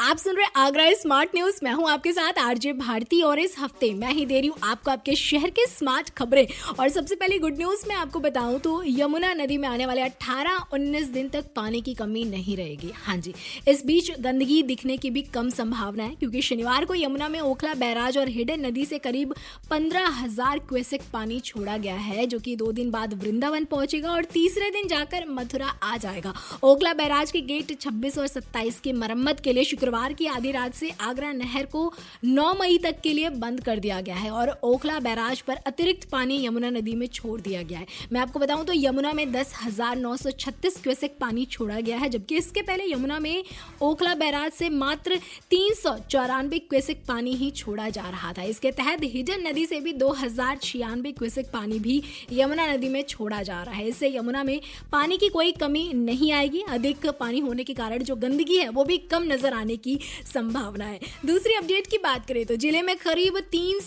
आप सुन रहे आगरा स्मार्ट न्यूज़। मैं हूँ आपके साथ आरजे भारती और इस हफ़्ते मैं ही दे रही हूँ आपको आपके शहर के स्मार्ट खबरें। और सबसे पहले गुड न्यूज़ मैं आपको बताऊँ तो यमुना नदी में आने वाले 18-19 दिन तक पानी की कमी नहीं रहेगी। हाँ जी, इस बीच गंदगी दिखने की भी कम संभावना है, क्योंकि शनिवार को यमुना में ओखला, बैराज और हिडन नदी से करीब पंद्रह हज़ार पानी छोड़ा गया है, जो कि दो दिन बाद वृंदावन पहुंचेगा और तीसरे दिन जाकर मथुरा आ जाएगा। ओखला, बैराज के गेट छब्बीस और सत्ताईस की मरम्मत के लिए शुक्रवार शुक्रवार की आधी रात से आगरा नहर को 9 मई तक के लिए बंद कर दिया गया है और ओखला बैराज पर अतिरिक्त पानी यमुना नदी में छोड़ दिया गया है। मैं आपको बताऊँ तो यमुना में दस हज़ार नौ सौ छत्तीस क्यूसेक पानी छोड़ा गया है, जबकि इसके पहले यमुना में ओखला बैराज से मात्र तीन सौ चौरानवे क्यूसेक पानी ही छोड़ा जा रहा था। इसके तहत हिडन नदी से भी दो हज़ार छियानवे क्यूसेक पानी भी यमुना नदी में छोड़ा जा रहा है। इससे यमुना में पानी की कोई कमी नहीं आएगी। अधिक पानी होने के कारण जो गंदगी है, वो भी कम नज़र आने की संभावना है। दूसरी अपडेट की बात करें तो ज़िले में करीब तीन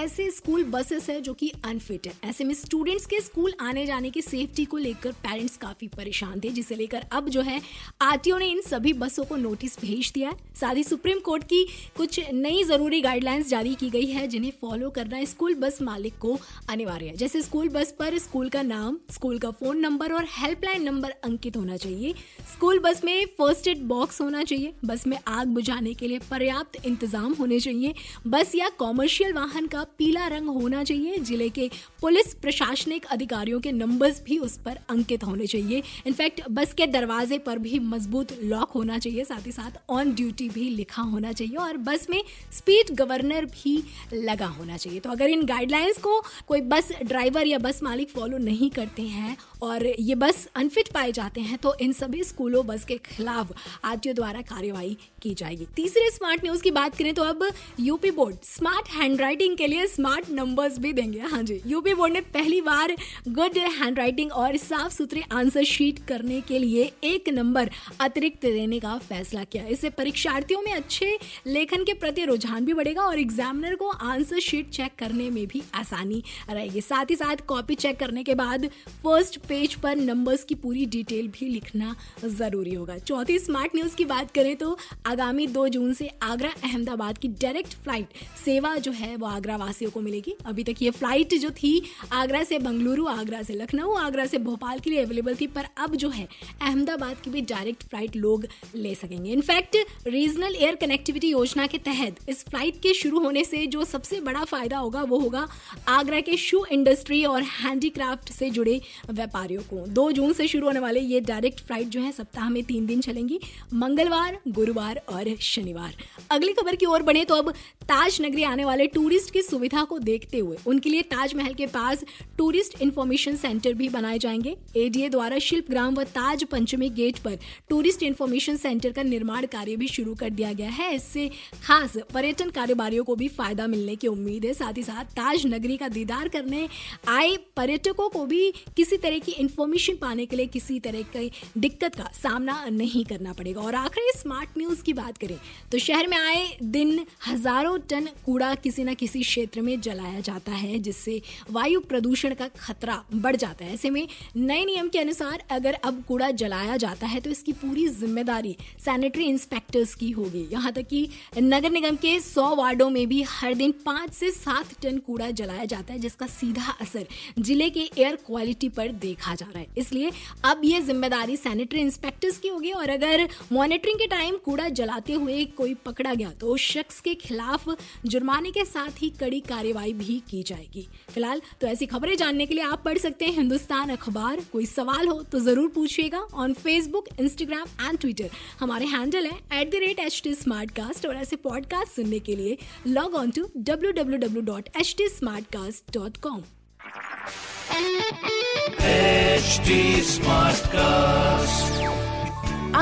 ऐसे स्कूल बसेस है जो कि अनफिट है। ऐसे में स्टूडेंट्स के स्कूल आने जाने की सेफ्टी को लेकर पेरेंट्स काफ़ी परेशान थे, जिसे लेकर अब जो है आरटीओ ने इन सभी बसों को नोटिस भेज दिया है। साथ ही सुप्रीम कोर्ट की कुछ नई ज़रूरी गाइडलाइंस जारी की गई है, जिन्हें फॉलो करना स्कूल बस मालिक को अनिवार्य है। जैसे स्कूल बस पर स्कूल का नाम स्कूल का फ़ोन नंबर और हेल्पलाइन नंबर अंकित होना चाहिए। स्कूल बस में फ़र्स्ट एड बॉक्स होना चाहिए। बस में आग बुझाने के लिए पर्याप्त इंतज़ाम होने चाहिए। बस या कॉमर्शियल वाहन का पीला रंग होना चाहिए। ज़िले के पुलिस प्रशासनिक अधिकारियों के नंबर्स भी उस पर अंकित होने चाहिए। इनफैक्ट बस के दरवाजे पर भी मज़बूत लॉक होना चाहिए। साथ ही साथ ऑन ड्यूटी भी लिखा होना चाहिए और बस में स्पीड गवर्नर भी लगा होना चाहिए। तो अगर इन गाइडलाइंस को कोई बस ड्राइवर या बस मालिक फॉलो नहीं करते हैं और ये बस अनफिट पाए जाते हैं तो इन सभी स्कूलों बस के खिलाफ आरटीओ द्वारा कार्यवाही की जाएगी। तीसरे स्मार्ट न्यूज़ की बात करें तो अब यूपी बोर्ड स्मार्ट हैंडराइटिंग के लिए स्मार्ट नंबर्स भी देंगे। हाँ जी यूपी बोर्ड ने पहली बार गुड हैंडराइटिंग और साफ़ सुथरे आंसर शीट करने के लिए एक नंबर अतिरिक्त देने का फैसला किया। इससे परीक्षार्थियों में अच्छे लेखन के प्रति रुझान भी बढ़ेगा और एग्जामिनर को आंसर शीट चेक करने में भी आसानी रहेगी। साथ ही साथ कॉपी चेक करने के बाद फ़र्स्ट पेज पर नंबर्स की पूरी डिटेल भी लिखना ज़रूरी होगा। चौथी स्मार्ट न्यूज़ की बात करें तो आगामी दो जून से आगरा अहमदाबाद की डायरेक्ट फ़्लाइट सेवा जो है वो आगरा वासियों को मिलेगी। अभी तक ये फ़्लाइट जो थी आगरा से बंगलुरु, आगरा से लखनऊ, आगरा से भोपाल के लिए अवेलेबल थी, पर अब जो है अहमदाबाद की भी डायरेक्ट फ़्लाइट लोग ले सकेंगे। इनफैक्ट रीजनल एयर कनेक्टिविटी योजना के तहत इस फ़्लाइट के शुरू होने से जो सबसे बड़ा फ़ायदा होगा, वो होगा आगरा के शू इंडस्ट्री और हैंडीक्राफ्ट से जुड़े व्यापारियों को। दो जून से शुरू होने वाले ये डायरेक्ट फ़्लाइट जो है सप्ताह में तीन दिन चलेंगी। मंगलवार गुरुवार और शनिवार। अगली खबर की ओर बढ़े तो अब ताज नगरी आने वाले टूरिस्ट की सुविधा को देखते हुए उनके लिए ताजमहल के पास टूरिस्ट इंफॉर्मेशन सेंटर भी बनाए जाएँगे। एडीए द्वारा शिल्प ग्राम व ताज पंचमी गेट पर टूरिस्ट इंफॉर्मेशन सेंटर का निर्माण कार्य भी शुरू कर दिया गया है। इससे खास पर्यटन कारोबारियों को भी फ़ायदा मिलने की उम्मीद है। साथ ही साथ ताज नगरी का दीदार करने आए पर्यटकों को भी किसी तरह की इंफॉर्मेशन पाने के लिए किसी तरह की दिक्कत का सामना नहीं करना पड़ेगा। और आखिरी स्मार्ट न्यूज़ की बात करें तो शहर में आए दिन हज़ारों टन कूड़ा किसी न किसी क्षेत्र में जलाया जाता है, जिससे वायु प्रदूषण का खतरा बढ़ जाता है। ऐसे में नए नियम के अनुसार अगर अब कूड़ा जलाया जाता है तो इसकी पूरी ज़िम्मेदारी सैनिटरी इंस्पेक्टर्स की होगी। यहाँ तक कि नगर निगम के सौ वार्डों में भी हर दिन पाँच से सात टन कूड़ा जलाया जाता है, जिसका सीधा असर ज़िले के एयर क्वालिटी पर देखा जा रहा है। इसलिए अब ये ज़िम्मेदारी सैनिटरी इंस्पेक्टर्स की होगी, और अगर मॉनिटरिंग के टाइम कूड़ा जलाते हुए कोई पकड़ा गया तो उस शख्स के खिलाफ जुर्माने के साथ ही कड़ी कार्रवाई भी की जाएगी। फ़िलहाल तो ऐसी खबरें जानने के लिए आप पढ़ सकते हैं हिंदुस्तान अखबार। कोई सवाल हो तो ज़रूर पूछिएगा on Facebook Instagram and Twitter हमारे हैंडल है at the rate H T Smartcast और ऐसे पॉडकास्ट सुनने के लिए log on to W W W dot H T Smartcast dot com HD Smartcast.